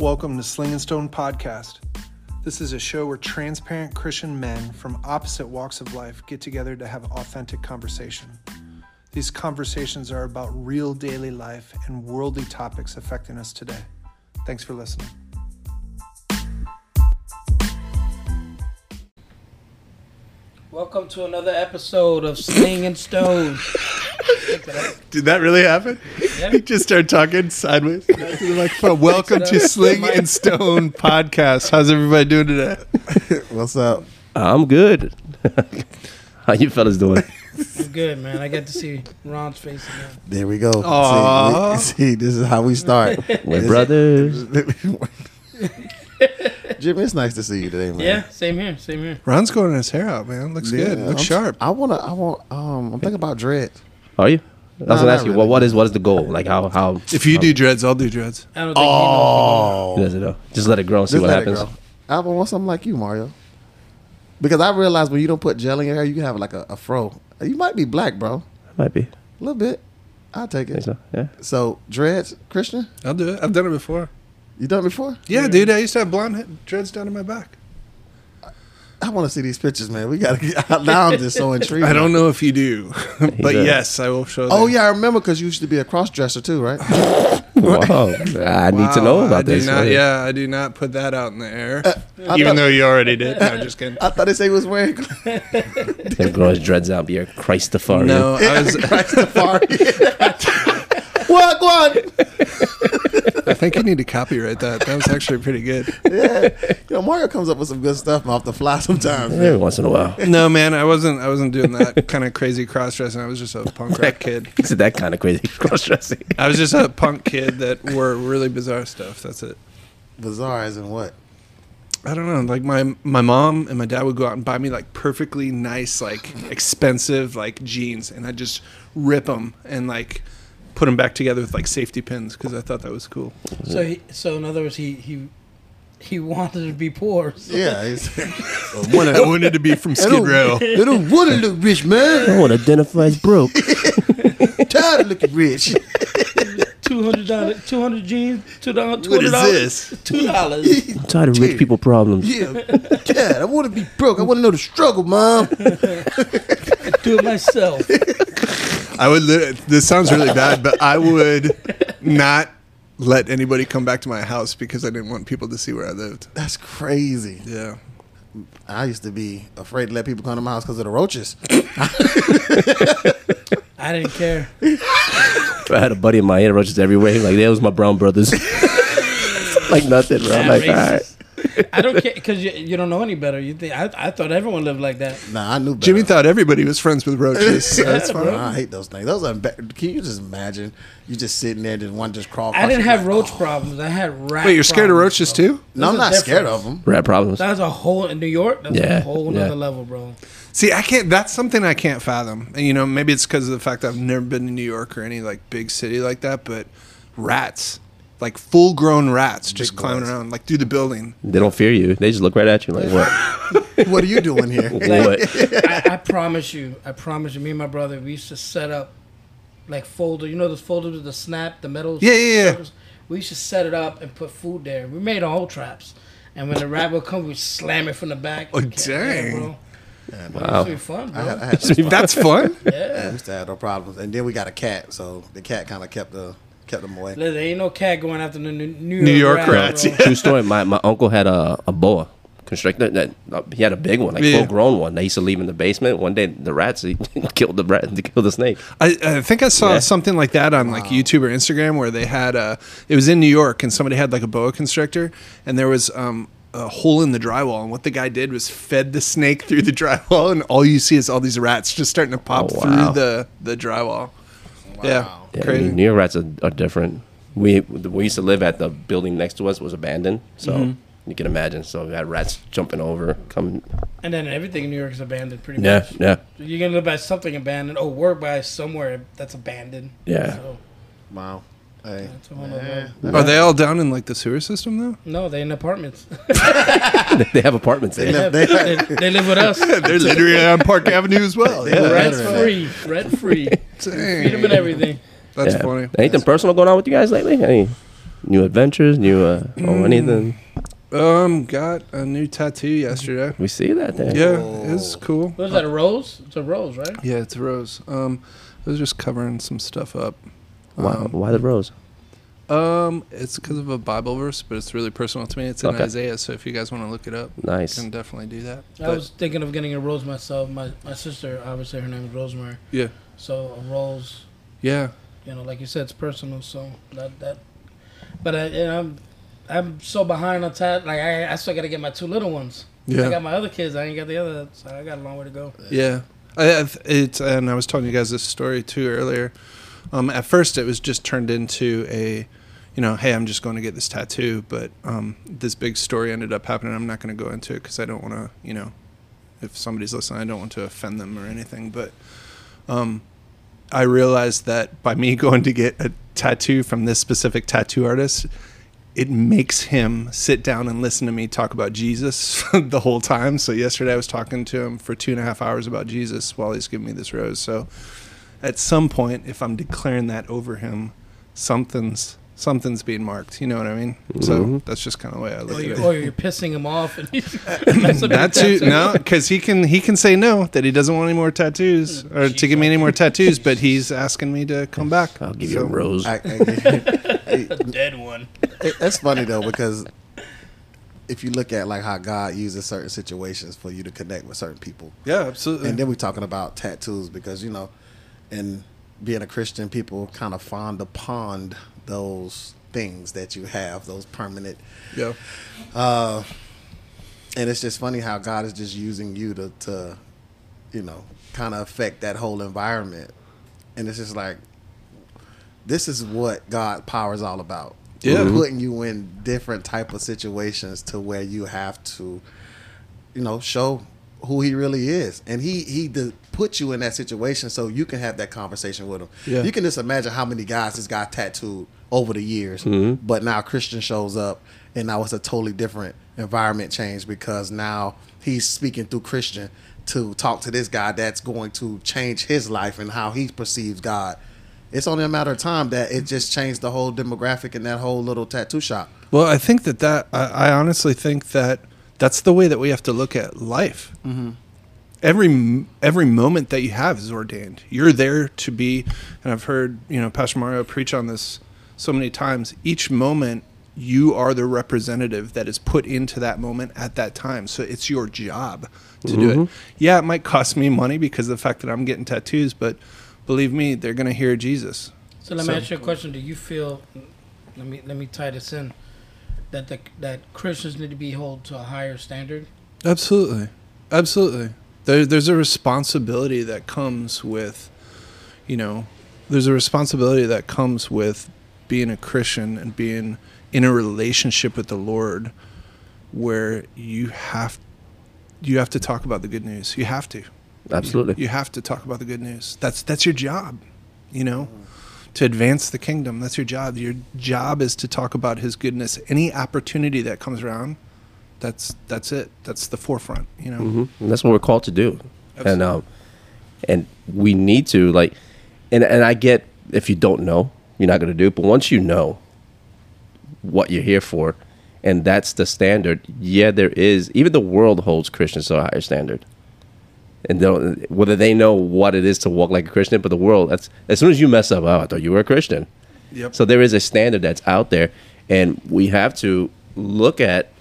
Welcome to Sling and Stone Podcast. This is a show where transparent Christian men from opposite walks of life get together to have authentic conversation. These conversations are about real daily life and worldly topics affecting us today. Thanks for listening. Welcome to another episode of Sling and Stone. Did that really happen? Yeah. Just start talking sideways. to. Welcome to Sling and Stone podcast. How's everybody doing today? What's up? I'm good. How you fellas doing? I'm good, man. I got to see Ron's face again. There we go. Aw. See, we- see, this is how we start. We're brothers. Jimmy, it's nice to see you today, man. Yeah, same here, same here. Ron's growing his hair out, man. Looks Yeah, good. Looks I'm- sharp. I wanna. I want. Um, I'm thinking about dread. Are you? I was Nah, gonna ask you. really. Well, what is what is the goal? Like how how If you do dreads, I'll do dreads. I don't think he knows. Oh, does it know? Just let it grow and see just what let happens. it go. I want something like you, Mario. Because I realized when you don't put gel in your hair, you can have like a, a fro. You might be black, bro. Might be. A little bit. I'll take it. so. Yeah. So dreads, Christian, I'll do it. I've done it before. you done it before? Yeah, dude. I used to have blonde head- dreads down to my back. I want to see these pictures, man. We gotta get now. I'm just so intrigued. I don't know if you do, but does. yes, I will show. Oh them. yeah, I remember because you used to be a cross dresser too, right? Wow. I need to know about I this. Not, yeah, I do not put that out in the air. Uh, I Even thought- though you already did. No, just kidding. I thought they say he was wearing Him grow his dreads out, be a Christopher. No, I was. Rastafari. what one? I think you need to copyright that. That was actually pretty good. Yeah, you know Mario comes up with some good stuff off the fly sometimes. Every once in a while. No, man, I wasn't. I wasn't doing that kind of crazy cross dressing. I was just a punk rock kid. Is it that kind of crazy cross dressing? I was just a punk kid that wore really bizarre stuff. That's it. Bizarre as in what? I don't know. Like my my mom and my dad would go out and buy me like perfectly nice, like expensive like jeans, and I would just rip them and like put them back together with like safety pins because I thought that was cool. So, he, so in other words, he he he wanted to be poor. So Yeah, he's, I wanted to be from Skid Row. they don't want to look rich, man. I want to identify as broke. Tired of looking rich. Two hundred dollars, two hundred jeans, two dollars, two What hundred is dollars, this? two dollars. I'm tired of rich people problems. Yeah, Dad, I want to be broke. I want to know the struggle, mom. Do it myself. I would. Li- this sounds really bad, but I would not let anybody come back to my house because I didn't want people to see where I lived. That's crazy. Yeah. I used to be afraid to let people come to my house because of the roaches. I didn't care. I had a buddy in my ear roaches everywhere. Like that was my brown brothers. like nothing, bro. I'm like, all right. I don't care because you, you don't know any better. You think I, I thought everyone lived like that. Nah, I knew better. Jimmy thought everybody was friends with roaches. So that's fine. I hate those things. Those are. Emba- Can you just imagine? You just sitting there, just one just crawl. I didn't have back. roach problems. I had rat. Wait, you're scared of roaches bro. too? No, I'm There's a not scared of them. Rat problems. That's a whole in New York. That's Yeah, a whole yeah. nother level, bro. See, I can't. That's something I can't fathom. And you know, maybe it's because of the fact that I've never been to New York or any like big city like that. But rats, like full-grown rats, just Big climbing boys. around like through the building. They don't fear you. They just look right at you like, what? What are you doing here? what? I, I promise you, I promise you, me and my brother, we used to set up like folder. You know those folders with the snap, the metal. Yeah, yeah, yeah. circles? We used to set it up and put food there. We made our whole traps, and when the rat would come, we slam it from the back. Oh, Yeah, dang. bro. Wow. It used to be fun, bro. I had, I had That's fun. Yeah, we used to have no problems. And then we got a cat, so the cat kind of kept the kept them away. Listen, ain't no cat going after the New, New York, New York rat, rats, bro. yeah. True story. My my uncle had a, a boa constrictor. That uh, he had a big one, like Yeah. full grown one. They used to leave in the basement. One day, the rats killed the rat, they killed the snake. I, I think I saw Yeah. something like that on like YouTube or Instagram where they had uh it was in New York and somebody had like a boa constrictor and there was um a hole in the drywall and what the guy did was fed the snake through the drywall and all you see is all these rats just starting to pop Oh, wow. through the the drywall. Yeah, Yeah, I crazy. mean, New York rats are, are different. We we used to live at the building next to us was abandoned, so Mm-hmm. you can imagine. So we had rats jumping over, coming. And then everything in New York is abandoned, pretty Yeah, much. yeah, yeah. You're gonna live by something abandoned, or work by somewhere that's abandoned. yeah. So, Wow. Hey. that's a whole nother- Are they all down in like the sewer system though? No, they in apartments. they have apartments They there. live, they, they, they live with us. They're literally on Park Avenue as well. Yeah, Rent free, rent free. Feed them and everything. That's Yeah. funny. Anything personal going on with you guys lately? Any, new adventures, new uh, or anything? Um, got a new tattoo yesterday. We see that there. Yeah, it's cool. What is that? A rose? It's a rose, right? Yeah, it's a rose. Um, I was just covering some stuff up. Why, Um, why the rose? Um, it's because of a Bible verse, but it's really personal to me. It's in Okay. Isaiah, so if you guys want to look it up, Nice. you can definitely do that. I But, was thinking of getting a rose myself. My my sister, obviously, her name is Rosemary. yeah, So a rose, yeah, you know, like you said, it's personal. So that that, but I, you know, I'm I'm so behind on time. Like I, I still got to get my two little ones. Yeah. I got my other kids. I ain't got the other. So I got a long way to go. yeah. I, I, it's and I was telling you guys this story too earlier. Um, at first it was just turned into a, you know, hey, I'm just going to get this tattoo, but um, this big story ended up happening. I'm not going to go into it because I don't want to, you know, if somebody's listening, I don't want to offend them or anything. But um, I realized that by me going to get a tattoo from this specific tattoo artist, it makes him sit down and listen to me talk about Jesus the whole time. So yesterday I was talking to him for two and a half hours about Jesus while he's giving me this rose. So at some point, if I'm declaring that over him, something's something's being marked. You know what I mean? So Mhm. that's just kind of the way I Or, look at it. or you're pissing him off, and he's messing up That your too, no, because he can he can say no that he doesn't want any more tattoos or to give me any more tattoos, but he's asking me to come back. I'll give you a rose. I, I, dead one. it, that's funny though because if you look at like how God uses certain situations for you to connect with certain people, Yeah, absolutely. and then we're talking about tattoos because you know, and being a Christian, people kind of fond upon those things that you have, those permanent. yeah, Uh, and it's just funny how God is just using you to, to you know, kind of affect that whole environment, and it's just like, this is what God power is all about. Yeah. putting you in different type of situations to where you have to, you know, show who he really is, and he he de- put you in that situation so you can have that conversation with him. Yeah. You can just imagine how many guys this guy tattooed over the years, mm-hmm. but now Christian shows up, and now it's a totally different environment change because now he's speaking through Christian to talk to this guy that's going to change his life and how he perceives God. It's only a matter of time that it just changed the whole demographic in that whole little tattoo shop. Well, I think that that I, I honestly think that that's the way that we have to look at life. Mm-hmm. Every m- every moment that you have is ordained. You're there to be, and I've heard you know Pastor Mario preach on this so many times. Each moment, you are the representative that is put into that moment at that time. So it's your job to do it. Mm-hmm. Yeah, it might cost me money because of the fact that I'm getting tattoos, but believe me, they're going to hear Jesus. So let me So- ask you a question. Do you feel? Let me let me tie this in. That the, that Christians need to be held to a higher standard. Absolutely, absolutely. There, there's a responsibility that comes with, you know, there's a responsibility that comes with being a Christian and being in a relationship with the Lord, where you have, you have to talk about the good news. You have to. Absolutely. You have to talk about the good news. That's that's your job, you know, mm-hmm. To advance the kingdom. That's your job. Your job is to talk about His goodness. Any opportunity that comes around, that's that's it. That's the forefront. You know. hmm And that's what we're called to do. And um, and we need to like, and and I get if you don't know, you're not going to do it. But once you know what you're here for, and that's the standard. Yeah, there is. Even the world holds Christians to a higher standard. And they'll- whether they know what it is to walk like a Christian, but the world, that's as soon as you mess up, oh, I thought you were a Christian. Yep. So there is a standard that's out there, and we have to look at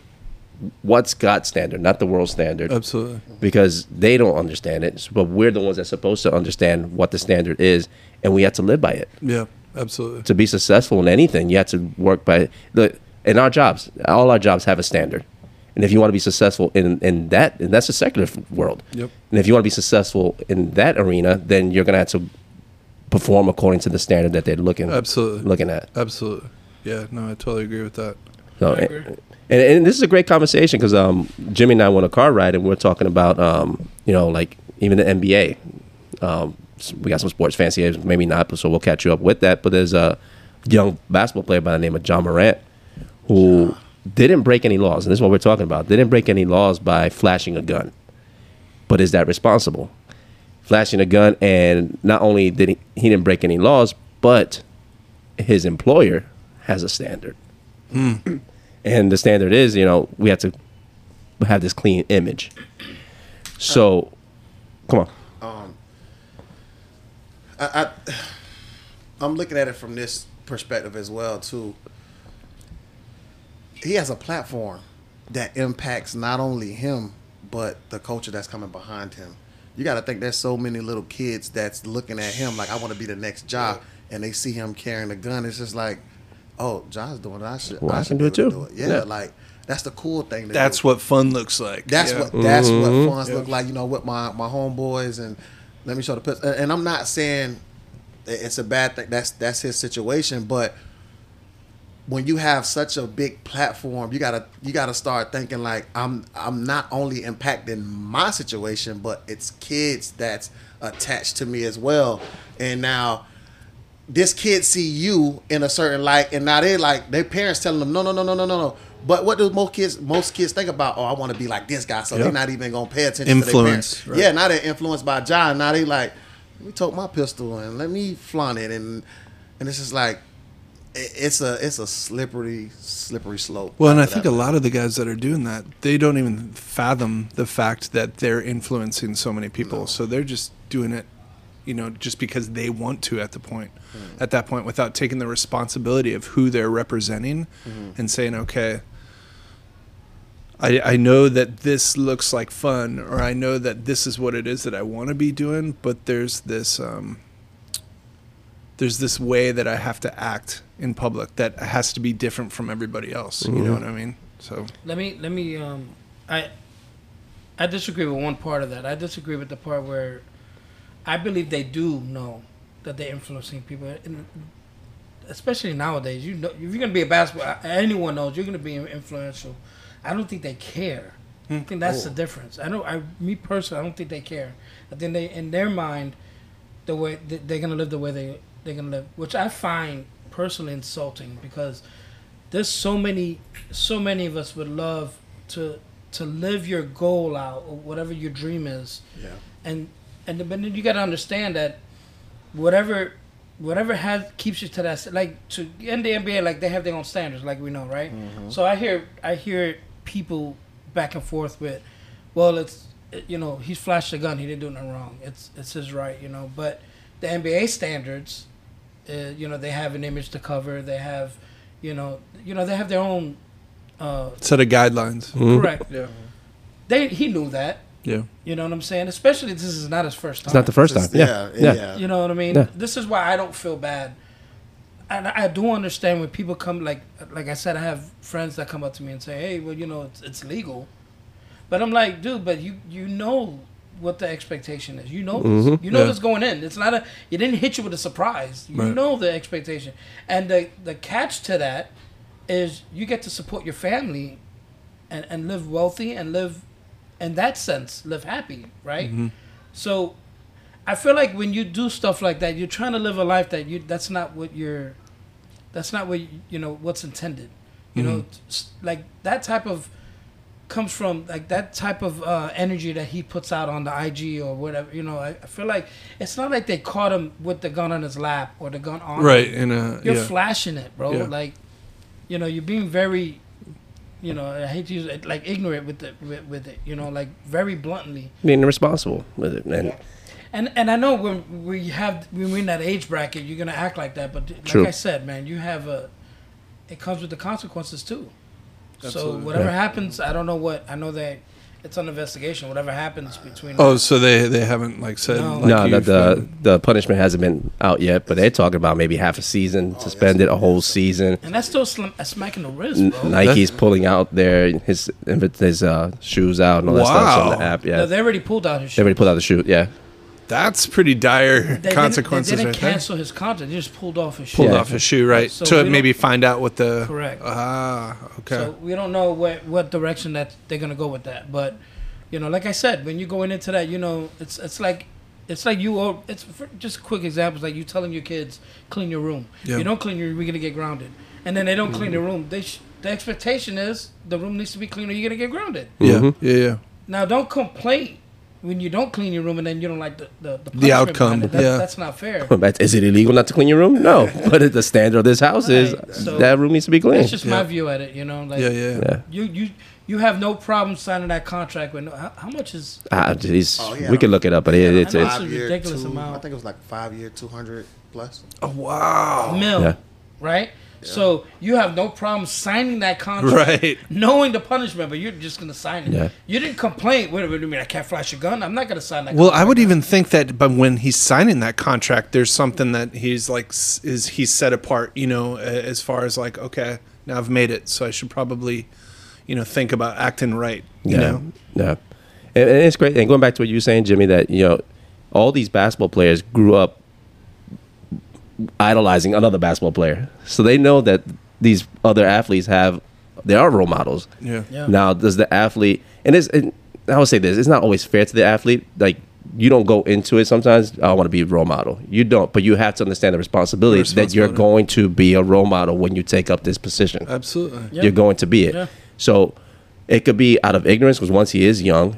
what's God's standard, not the world standard Absolutely. because they don't understand it. But we're the ones that's supposed to understand what the standard is, and we have to live by it. Yeah. Absolutely. To be successful in anything, you have to work by the. In our jobs, all our jobs have a standard, and if you want to be successful in in that, and that's a secular world. Yep. And if you want to be successful in that arena, then you're gonna have to perform according to the standard that they're looking Absolutely. looking at. Absolutely. Yeah. No, I totally agree with that. So, I and, agree. and, and this is a great conversation because um, Jimmy and I went a car ride and we are talking about um, you know like even the NBA. Um, we got some sports fancy, maybe not, so we'll catch you up with that. But there's a young basketball player by the name of Ja Morant who didn't break any laws, and this is what we're talking about. Didn't break any laws by flashing a gun, but is that responsible? Flashing a gun, and not only did he, he didn't break any laws, but his employer has a standard hmm. And the standard is, you know, we have to have this clean image. So, come on. Um, I, I I'm looking at it from this perspective as well too. He has a platform that impacts not only him but the culture that's coming behind him. You got to think there's so many little kids that's looking at him like I want to be the next Ja, and they see him carrying a gun. It's just like, oh, Ja's doing it. I should. Well, I should can do it able to too. Yeah, Yeah. like that's the cool thing. To That's do. what fun looks like. That's Yeah. what that's Mm-hmm. what funds look like. You know, with my my homeboys and let me show the picture. And I'm not saying it's a bad thing. That's that's his situation, but when you have such a big platform, you gotta you gotta start thinking like I'm I'm not only impacting my situation, but it's kids that's attached to me as well. And now this kid see you in a certain light, and now they like their parents telling them no no no no no no no. But what do most kids most kids think about? Oh, I want to be like this guy, so Yeah. they're not even gonna pay attention to their Influence, parents. right. Yeah, now they're influenced by Ja. Now they like, let me tote my pistol and let me flaunt it, and and this is like it's a it's a slippery slippery slope. Well, and I think a lot of the guys that are doing that, they don't even fathom the fact that they're influencing so many people. So they're just doing it, you know, just because they want to at the point, Hmm. at that point, without taking the responsibility of who they're representing Hmm. and saying, okay, I, I know that this looks like fun, or I know that this is what it is that I want to be doing, but there's this, um, there's this way that I have to act in public that has to be different from everybody else. You know what I mean? So Let me let me um I I disagree with one part of that. I disagree with the part where I believe they do know that they're influencing people, and especially nowadays. You know, if you're gonna be a basketball, anyone knows you're gonna be influential. I don't think they care. I think that's the difference. I don't. I me personally, I don't think they care. I think they, in their mind, the way th- they're gonna live the way they they're gonna live, which I find personally insulting because there's so many so many of us would love to to live your goal out or whatever your dream is. Yeah. and and but then you got to understand that whatever whatever has keeps you to that like to in the NBA like they have their own standards like we know right? Mm-hmm. So I hear I hear people back and forth with well it's you know he's flashed a gun he didn't do nothing wrong. It's it's his right you know? But the NBA standards uh, you know they have an image to cover they have you know you know they have their own uh, set of guidelines. correct Yeah. they he knew that Yeah. you know what I'm saying especially this is not his first time It's not the first time. Just- Yeah. yeah, Yeah. yeah. you know what I mean? Yeah. This is why I don't feel bad. And I do understand when people come like like I said, I have friends that come up to me and say, "Hey, well, you know, it's it's legal," but I'm like, dude, but you you know what the expectation is. You know, this. Mhm. you know Yeah. this going in. It's not a it didn't hit you with a surprise. You Right. know the expectation, and the the catch to that is you get to support your family, and and live wealthy and live, in that sense, live happy, right? So I feel like when you do stuff like that, you're trying to live a life that you that's not what you're that's not what you, you know what's intended. You know, like that type of comes from like that type of uh, energy that he puts out on the IG or whatever. You know, I, I feel like it's not like they caught him with the gun on his lap or the gun on. him. Right. In a You're yeah. flashing it, bro. Yeah. Like, you know, you're being very, you know, I hate to use it, like ignorant with it, with, with it. You know, like very bluntly. Being responsible with it. And And and I know when we have when we're in that age bracket, you're gonna act like that. But like True. I said, man, you have a. It comes with the consequences too. So whatever Yeah. happens, I don't know what I know that it's an investigation. Whatever happens between. Oh, so they they haven't like said No. like no, you've the, the the punishment hasn't been out yet, but they're talking about maybe half a season, yes. suspended a whole season. and that's still slim, a smack in the wrist, N- bro. Nike's pulling out their his his uh, shoes out and all that stuff on the Wow. app. No, Yeah, they already pulled out his. they already pulled out the shoe. Yeah, that's pretty dire They consequences didn't, they didn't there. cancel his contract. They just pulled off his Pulled shit. Yeah. off his shoe, right? So to maybe find out what the Correct. Ah, okay. So we don't know what what direction that they're gonna go with that. But you know, like I said, when you're going into that, you know, it's it's like it's like you or it's for just quick examples like you telling your kids clean your room. Yeah. You don't clean your, we're gonna get grounded. And then they don't clean the room. They sh- the expectation is the room needs to be clean or you're gonna get grounded. yeah, Mhm. yeah, yeah. Now don't complain when you don't clean your room and then you don't like the the, the, The outcome, that- yeah. that's not fair. Is it illegal not to clean your room? No, but the standard of this house is so- that room needs to be clean. That's just my view at it. You know, like Yeah, yeah. yeah. you you you have no problem signing that contract with no, how, how much is Ah, geez. Oh, yeah. We can look it up, but it, it's, it's a Five year, ridiculous two, amount. I think it was like five year, two hundred plus. Oh, wow. mil, Yeah. right? So you have no problem signing that contract, Right. knowing the punishment, but you're just gonna sign it. Yeah. You didn't complain. Wait, what do you mean? I can't flash a gun? I'm not gonna sign that. Well, I would even think that, but when he's signing that contract, there's something that he's like is he's set apart. You know, as far as like, okay, now I've made it, so I should probably, you know, think about acting right. You yeah, know, yeah. And, and it's great. And going back to what you were saying, Jimmy, that you know, all these basketball players grew up idolizing another basketball player, so they know that these other athletes have they are role models. yeah, Yeah. Now, does the athlete and it's and I would say this: it's not always fair to the athlete. Like you don't go into it sometimes. I want to be a role model. You don't, but you have to understand the responsibility, that you're going to be a role model when you take up this position. absolutely. Yeah. You're going to be it. Yeah. So it could be out of ignorance because once he is young,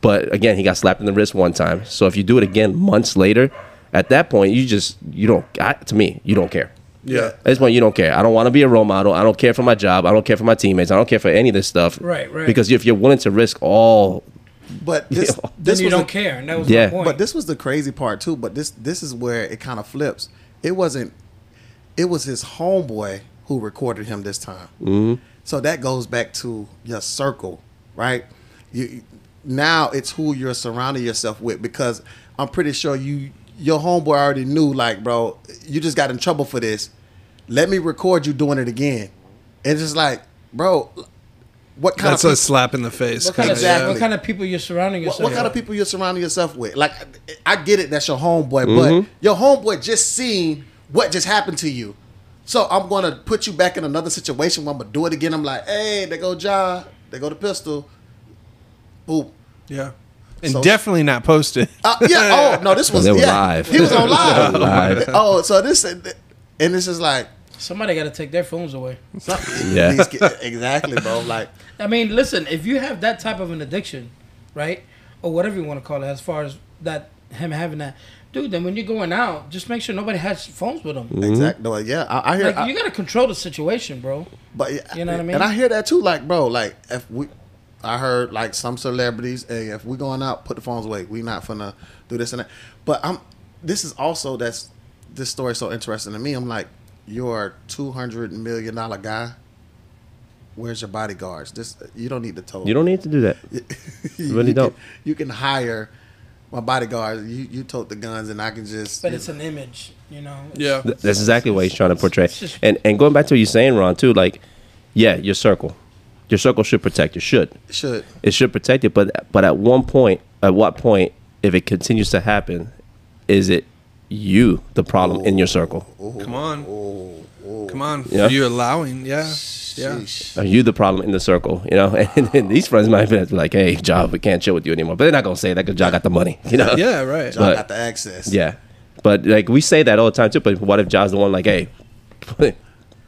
but again, he got slapped in the wrist one time. So if you do it again months later, at that point, you just you don't. I, to me, you don't care. Yeah. At this point, you don't care. I don't want to be a role model. I don't care for my job. I don't care for my teammates. I don't care for any of this stuff. Right, right. Because if you're willing to risk all, But this, Yeah. this then you was don't a- care, and that was Yeah. my point. But this was the crazy part too. But this this is where it kind of flips. It wasn't. It was his homeboy who recorded him this time. Mm-hmm. So that goes back to your circle, right? You now it's who you're surrounding yourself with because I'm pretty sure you your homeboy already knew like, bro, you just got in trouble for this. Let me record you doing it again. And It's just like, bro, what kind of That's of a slap in the face. what kind, Exactly. of, what kind of people you're surrounding yourself? what kind of with? people you're surrounding yourself with? Like, I get it, that's your homeboy, Mm-hmm. but your homeboy just seen what just happened to you. So I'm gonna put you back in another situation where I'm gonna do it again. I'm like, hey, they go Ja, they go the pistol. Boom. Yeah, and So- definitely not posted. Uh, yeah. Oh no, this was They were yeah. live. He was on live. Live. Oh, so this and this is like Somebody got to take their phones away. Yeah. exactly, bro. Like I mean, listen, if you have that type of an addiction, right, or whatever you want to call it, as far as that him having that, dude, then when you're going out, just make sure nobody has phones with them. exactly. No, yeah, I, I hear. Like I- you got to control the situation, bro. But yeah, You know what I mean? And I hear that too. Like, bro, like if we, I heard like some celebrities, hey, if we going out, put the phones away. We not finna do this and that. But I'm. This is also that's this story so interesting to me. I'm like, you're a two hundred million dollar guy. Where's your bodyguards? This you don't need to tow. you don't need to do that. you really can- don't. you can hire my bodyguards. You you tote the guns, and I can just. But it's an image, you know. Yeah. Th- That's exactly what he's trying to portray. And and going back to what you're saying, Ron, too, like, yeah, your circle, your circle should protect you. Should should. it should protect you, but but at one point, at what point, if it continues to happen, is it you the problem in your circle? Come on, Oh, oh. come on. Yeah. Are you allowing? Yeah, yeah. Are you the problem in the circle? You know, and, and these friends might be like, "Hey, Job, we can't chill with you anymore." But they're not gonna say that because Job got the money. You know? Yeah, right. John But- got the access. Yeah. But like we say that all the time too. But what if Job's the one like, "Hey,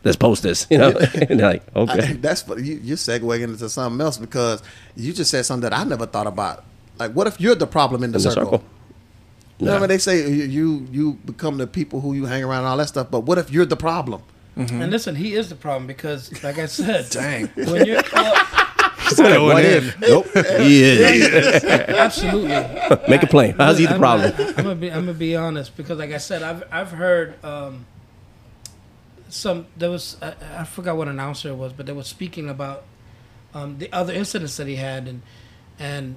let's post this," you know? and they're like, I, "Okay." that's you, you're segueing into something else because you just said something that I never thought about. Like, what if you're the problem in the, In the circle? circle. You know what I mean? They say you, you you become the people who you hang around and all that stuff. But what if you're the problem? And listen, he is the problem because, like I said, Dang. when you're well, Going What in. if? Nope. He is. absolutely. Make a plain. How's he the I'm- problem? I'm, gonna be I'm gonna be honest because, like I said, I've I've heard um, some. There was I, I forgot what announcer it was, but they were speaking about um, the other incidents that he had, and and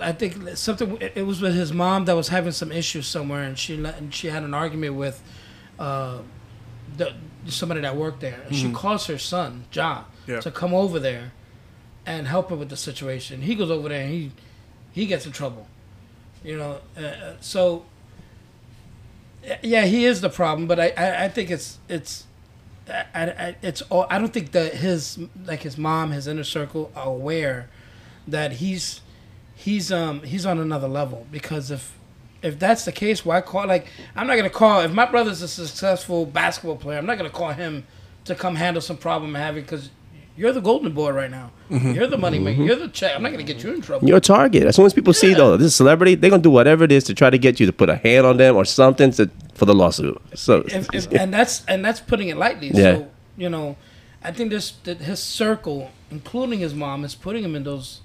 I think something. It it was with his mom that was having some issues somewhere, and she let- and she had an argument with uh, the somebody that worked there, and she calls her son Ja Yeah. to come over there and help her with the situation. He goes over there and he he gets in trouble. You know, uh, uh, so yeah, he is the problem. But I, I, I think it's it's I, I, it's all, I don't think that his like his mom, his inner circle are aware that he's he's um he's on another level because if if that's the case, why call like I'm not gonna call if my brother's a successful basketball player, I'm not gonna call him to come handle some problem I'm having because You're the golden boy right now. You're the money maker. You're the check. I'm not gonna get you in trouble. You're a target. As soon as people see though this is a celebrity, they're gonna do whatever it is to try to get you to put a hand on them or something to for the lawsuit. So if, if, and that's and that's putting it lightly. Yeah. So you know, I think this that his circle, including his mom, is putting him in those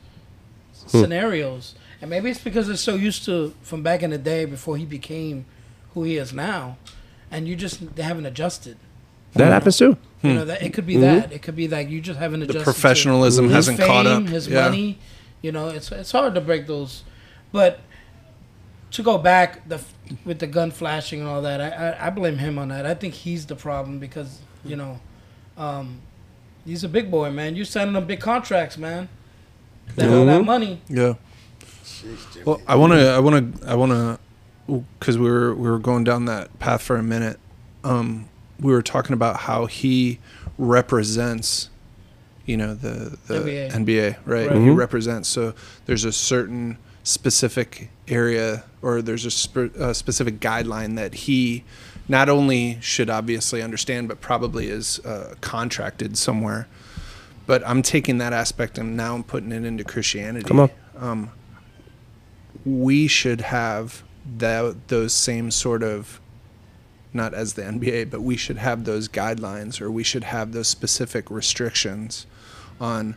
Hmm. scenarios. And maybe it's because they're so used to from back in the day before he became who he is now, and you just they haven't adjusted. That happens too. You know that it could be Mm-hmm. that it could be that you just haven't The adjusted. to professionalism his hasn't caught fame, up. His Yeah. money, you know, it's it's hard to break those. But to go back the with the gun flashing and all that, I, I I blame him on that. I think he's the problem because you know, um, he's a big boy, man. You're signing them big contracts, man. That all that Mhm. money. Yeah. Well, I want to, I want to, I want to, because we were we were going down that path for a minute. Um, we were talking about how he represents, you know, the the NBA. NBA, right? Right. He Mhm. represents. So there's a certain specific area, or there's a, spe- a specific guideline that he not only should obviously understand, but probably is uh, contracted somewhere. But I'm taking that aspect and now I'm putting it into Christianity Come on. um, we should have that those same sort of not as the NBA, but we should have those guidelines or we should have those specific restrictions on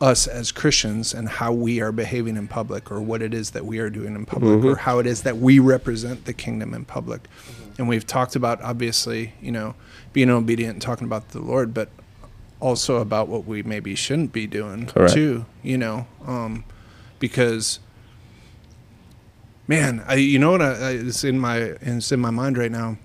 us as Christians and how we are behaving in public or what it is that we are doing in public or how it is that we represent the kingdom in public. And we've talked about obviously, you know, being obedient and talking about the Lord, but also about what we maybe shouldn't be doing Correct. too, you know, um, because man, I you know what I, I, it's in my it's in my mind right now,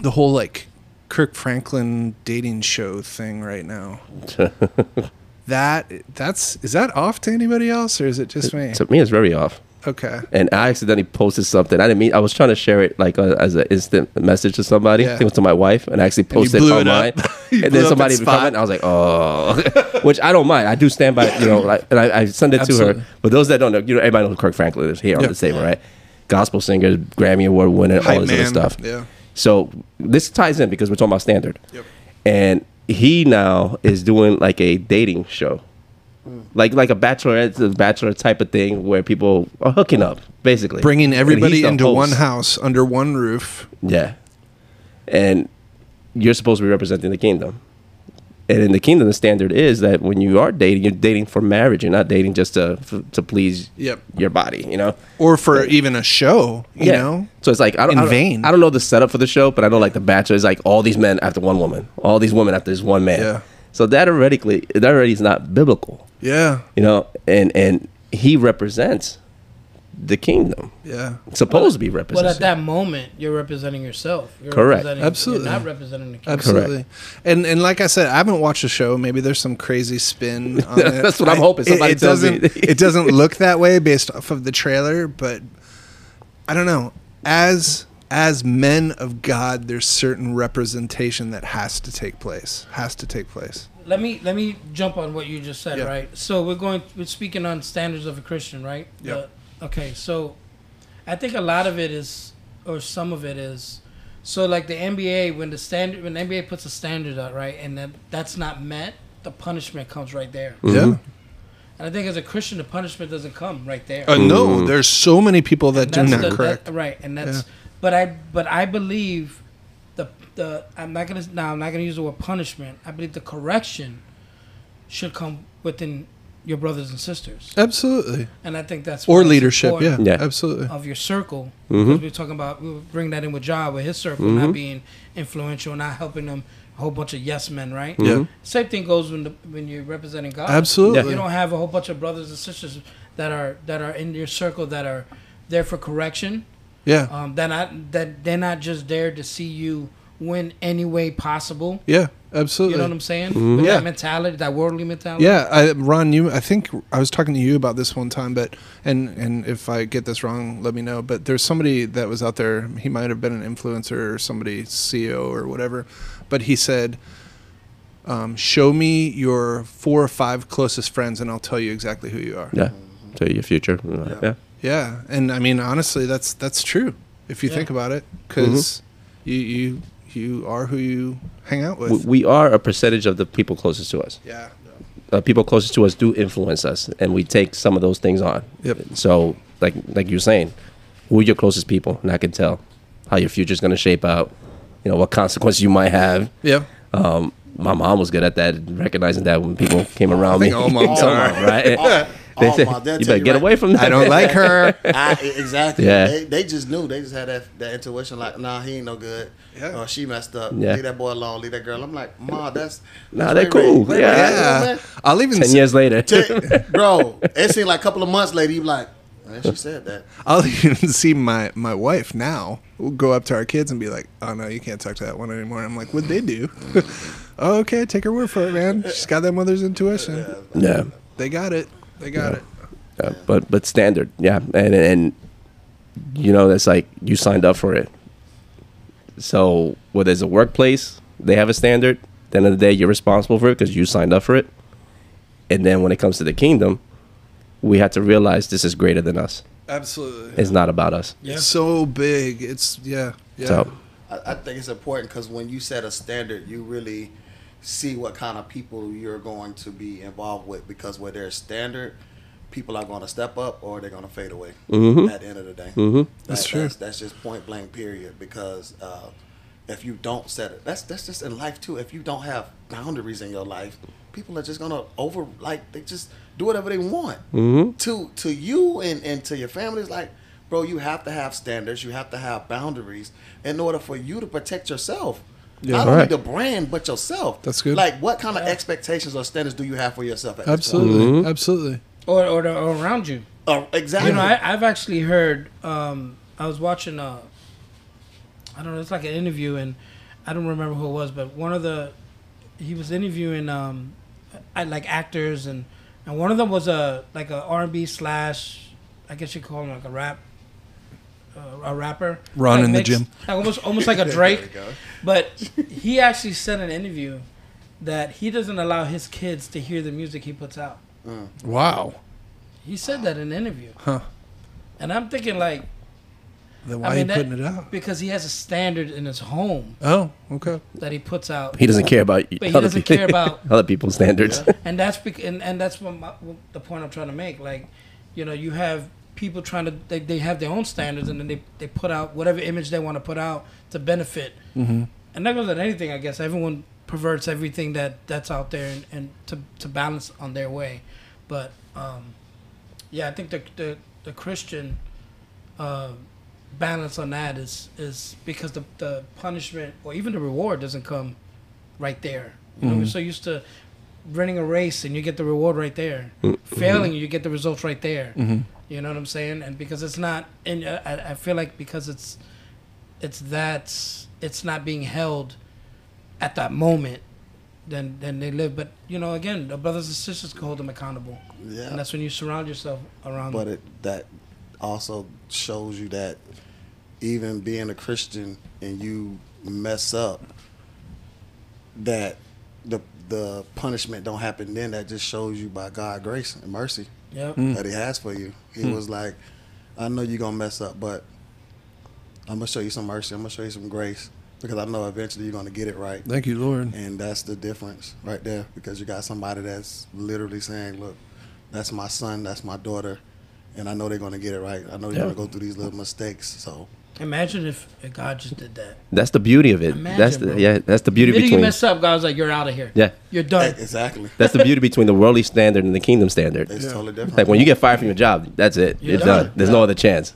the whole like Kirk Franklin dating show thing right now. that that's is that off to anybody else or is it just me? to me, it's very off. Okay. And I accidentally posted something. I didn't mean. I was trying to share it like uh, as an instant message to somebody. Yeah. I think it was to my wife, and I actually And you posted blew it online. and then somebody commented. I was like, oh, which I don't mind. I do stand by. You know, like, and I, I send it Absolutely. to her. But those that don't know, you know, everybody knows Kirk Franklin is here on the table, right? Gospel singer, Grammy Award winner, all this other man. stuff. Yeah. So this ties in because we're talking about standard. Yep. And he now is doing like a dating show. Mm. Like like a bachelorette, a bachelor type of thing where people are hooking up, basically Bringing everybody into host. one house under one roof. Yeah, and you're supposed to be representing the kingdom. And in the kingdom, the standard is that when you are dating, you're dating for marriage. You're not dating just to to please Yep. your body. You know. Or for even a show, you know? So it's like I don't, know In I don't, vain. I don't know the setup for the show, but I know like the Bachelor is like all these men after one woman, all these women after this one man. Yeah. So that already that already is not biblical, Yeah. you know. And and he represents the kingdom, Yeah. supposed to be represented. But at that moment, you're representing yourself. You're Correct. representing- Absolutely. You're not representing the kingdom. Absolutely. And and like I said, I haven't watched the show. Maybe there's some crazy spin on it. That's what I'm I- hoping somebody it, it tells doesn't it doesn't look that way based off of the trailer, but I don't know. As as men of God, there's certain representation that has to take place. Has to take place. Let me let me jump on what you just said, Yeah. right? So we're going we're speaking on standards of a Christian, right? Yep. The- okay, so I think a lot of it is or some of it is so like the NBA when the standard when the NBA puts a standard out, right? And then that's not met, the punishment comes right there. Yeah. And I think as a Christian the punishment doesn't come right there. Uh, no, there's so many people that do That's not the- that- correct. right, and that's Yeah. but I but I believe the the I'm not gonna now I'm not gonna use the word punishment. I believe the correction should come within your brothers and sisters, Absolutely. and I think that's Or leadership. Yeah, Yeah. Absolutely. Of your circle, Mhm. because we're talking about we bring that in with job with his circle Mm-hmm. not being influential, not helping them a whole bunch of yes men, right? Yeah. Same thing goes when the, when you're representing God. Absolutely. You don't have a whole bunch of brothers and sisters that are that are in your circle that are there for correction. Yeah. Um, they're not that they're not just there to see you win any way possible. Yeah. Absolutely. You know what I'm saying? Mm-hmm. Yeah. that mentality, that worldly mentality. Yeah, I, Ron, you. I think I was talking to you about this one time, but and and if I get this wrong, let me know. But there's somebody that was out there. He might have been an influencer or somebody CEO or whatever, but he said, um, "Show me your four or five closest friends, and I'll tell you exactly who you are." yeah. To your future. Yeah. Yeah, and I mean honestly, that's that's true if you Yeah. think about it, because you you you are who you hang out with. We, we are a percentage of the people closest to us. yeah. uh, people closest to us do influence us, and we take some of those things on. Yep. So, like like you're saying, who are your closest people, and I can tell how your future's going to shape out. You know what consequences you might have. Yeah. Um, my mom was good at that, recognizing that when people came around me. all moms are. right? All- They all say, moms, they'll you better you get right- away from that. I don't like her. I, exactly. Yeah. They, they just knew. They just had that, that intuition. Like, nah, he ain't no good. Yeah. Or she messed up. Yeah. Leave that boy alone. Leave that girl. I'm like, ma, that's. Nah, that's they Ray Ray. cool. Ray Ray, Yeah. Yeah. I'll even Ten s- years later, T- Bro, it seemed like a couple of months later, you like, man, she said that. I'll even see my my wife now. We'll go up to our kids and be like, "Oh no, you can't talk to that one anymore." I'm like, "What they do?" oh, okay, take her word for it, man. She's got that mother's intuition. yeah. They got it. They got it. Uh, but but standard, yeah, and and you know that's like you signed up for it. So whether it's a workplace, they have a standard. At the end of the day, you're responsible for it because you signed up for it. And then when it comes to the kingdom, we have to realize this is greater than us. Absolutely. It's not about us. Yeah. It's so big. It's yeah. Yeah. So I, I think it's important because when you set a standard, you really see what kind of people you're going to be involved with. Because where there's standard, people are going to step up or they're going to fade away. Mhm. At the end of the day, Mhm. That's That- true. That's, that's just point blank. Period. Because uh, if you don't set it, that's that's just in life too. If you don't have boundaries in your life, people are just gonna over like they just do whatever they want Mhm. to to you and, and to your family. It's like, bro, you have to have standards. You have to have boundaries in order for you to protect yourself. Not only Right. the brand, but yourself. That's good. Like, what kind of expectations or standards do you have for yourself? At this Absolutely. Mhm. Absolutely. Or, or, the, or around you. point? Uh, exactly. You know, I, I've actually heard. Um, I was watching. Uh, I don't know. It's like an interview, and I don't remember who it was, but one of the he was interviewing um, I, like actors, and and one of them was a like a R and B slash, I guess you call him like a rap, uh, a rapper. Ron Like in the gym. like almost almost like a There Drake. You go. But he actually said in an interview that he doesn't allow his kids to hear the music he puts out. Mm. Wow. He said that in an interview. Huh. And I'm thinking like Then why I are mean, you that- putting it out? because he has a standard in his home Oh, okay. that he puts out, he doesn't care about But he doesn't people- care about- other people's standards. and that's bec- and, and that's what, my, what the point I'm trying to make. Like, you know, you have people trying to they, they have their own standards and then they, they put out whatever image they want to put out to benefit. Mm-hmm. And that goes with anything, I guess. Everyone perverts everything that that's out there and, and to to balance on their way. But um, yeah, I think the the, the Christian uh, balance on that is is because the the punishment or even the reward doesn't come right there. You know, we're so used to running a race and you get the reward right there. Failing, you get the results right there. You know what I'm saying? And because it's not, and uh, I, I feel like because it's it's that it's not being held at that moment, then then they live. But you know, again, the brothers and sisters can hold them accountable, Yeah. and that's when you surround yourself around. But them. it that also shows you that even being a Christian and you mess up, that the the punishment don't happen then. That just shows you by God grace and mercy Yep. Mm. that He has for you. He mm. was like, I know you're gonna mess up, but I'm gonna show you some mercy. I'm gonna show you some grace because I know eventually you're gonna get it right. Thank you, Lord. And that's the difference right there because you got somebody that's literally saying, look, that's my son, that's my daughter, and I know they're going to get it right. I know they're Yeah. going to go through these little mistakes. So, Imagine if, if God just did that. That's the beauty of it. Imagine, that's the bro. yeah. That's the beauty The minute you mess up, God's like, "You're out of here. yeah. You're done." exactly. That's the beauty between the worldly standard and the kingdom standard. It's totally different. Like when you get fired from your job, that's it. You're You're done. done. There's no other chance.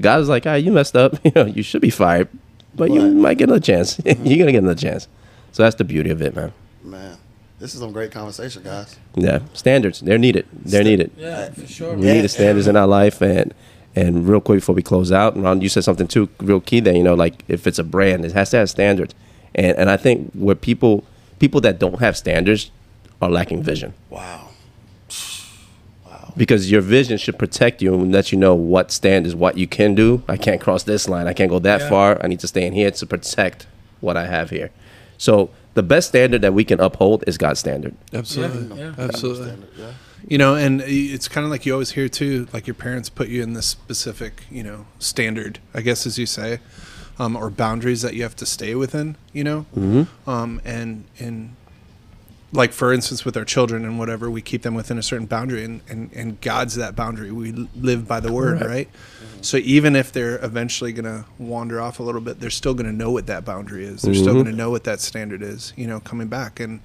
God is like, ah, you messed up. You know, you should be fired, but you might get another chance. You're gonna get another chance. So that's the beauty of it, man. Man, this is some great conversation, guys. Yeah, standards. They're needed. They're needed. Yeah, for sure. We man. need the standards in our life, and and real quick before we close out, Ron, you said something too, real key there. You know, like if it's a brand, it has to have standards, and and I think where people people that don't have standards are lacking vision Wow. Wow. because your vision should protect you and let you know what standards, what you can do. I can't cross this line. I can't go that Yeah. far. I need to stay in here to protect what I have here. So the best standard that we can uphold is God's standard. Absolutely. Yeah, Absolutely. Understand it, Yeah. You know, and it's kind of like you always hear too, like your parents put you in this specific, you know, standard, I guess, as you say, um, or boundaries that you have to stay within, you know, Mm-hmm. um, and and like for instance with our children and whatever we keep them within a certain boundary and and, and god's that boundary we live by the word Correct. right so even if they're eventually going to wander off a little bit they're still going to know what that boundary is they're still Mhm. going to know what that standard is you know coming back and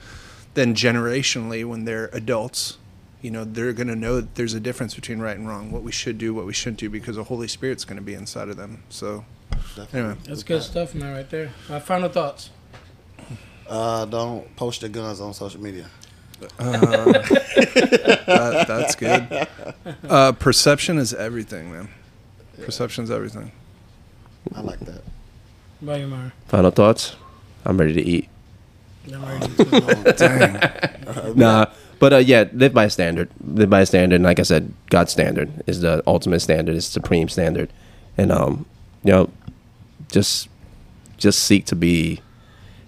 then generationally when they're adults you know they're going to know that there's a difference between right and wrong what we should do what we shouldn't do because the holy spirit's going to be inside of them so anyway That's good stuff, man, right there. My final thoughts. Uh, don't post your guns on social media. that, that's good uh, perception is everything man perception's everything I like that. Bye, you, Mara. Final thoughts. I'm ready to eat. I'm ready to- dang Nah, but uh, yeah, live by a standard. Live by a standard. And like I said, God's standard is the ultimate standard. Is supreme standard, and um, you know, just just seek to be.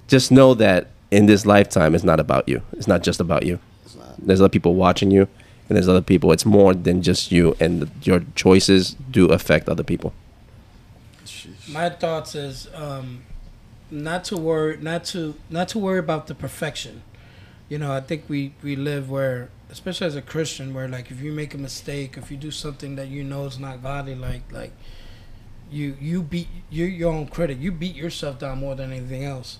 Just know that in this lifetime, it's not about you. It's not just about you. It's not. There's other people watching you, and there's other people. It's more than just you, and your choices do affect other people. My thoughts is um, not to worry, not to not to worry about the perfection. You know, I think we we live where, especially as a Christian, where like if you make a mistake, if you do something that you know is not godly, like like you you beat you're your own critic. You beat yourself down more than anything else.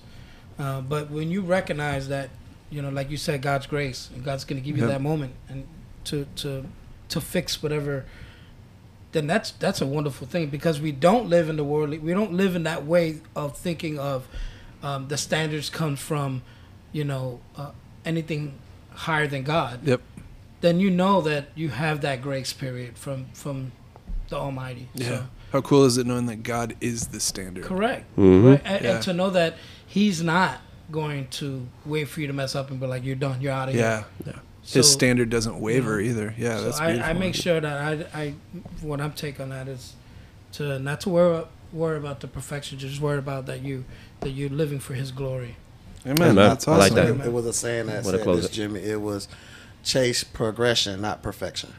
Uh, but when you recognize that, you know, like you said, God's grace and God's going to give you Yep. that moment and to to to fix whatever then that's that's a wonderful thing because we don't live in the world we don't live in that way of thinking of um, the standards come from you know uh, anything higher than God Yep. then you know that you have that grace period from from the Almighty Yeah. so, How cool is it knowing that God is the standard? correct Mhm. right? And, Yeah. and to know that He's not going to wait for you to mess up and be like you're done you're out of here Yeah. so, His standard doesn't waver you either. Yeah, so that's I, beautiful. I make sure that I, I what I'm take on that is to not to worry worry about the perfection, just worry about that you that you're living for His glory. Amen. Amen. That's I like that. Amen. It was a saying that Wanna said close this, it. Jimmy. It was chase progression, not perfection.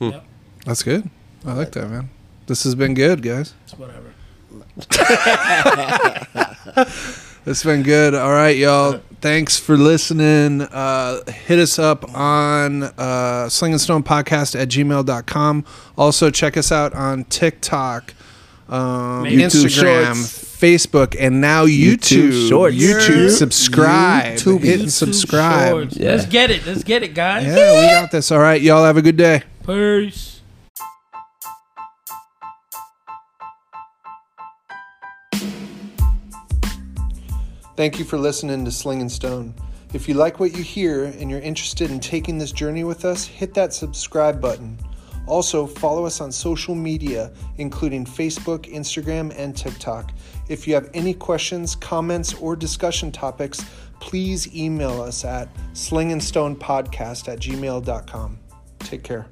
Yep, That's good. I like that, man. This has been good, guys. it's whatever. It's been good. All right, y'all. Thanks for listening. Uh, hit us up on uh, Sling and Stone Podcast at gmail.com. Also, check us out on TikTok, um, YouTube Instagram, Shorts. Facebook, and now YouTube. YouTube Shorts. YouTube. Yeah. Subscribe. YouTube. Hit and YouTube subscribe. Yeah. Let's get it. Let's get it, guys. Yeah, we got this. All right, y'all. Have a good day. Peace. Thank you for listening to Sling and Stone. If you like what you hear and you're interested in taking this journey with us, hit that subscribe button. Also, follow us on social media, including Facebook, Instagram, and TikTok. If you have any questions, comments, or discussion topics, please email us at slingandstonepodcast at gmail.com. Take care.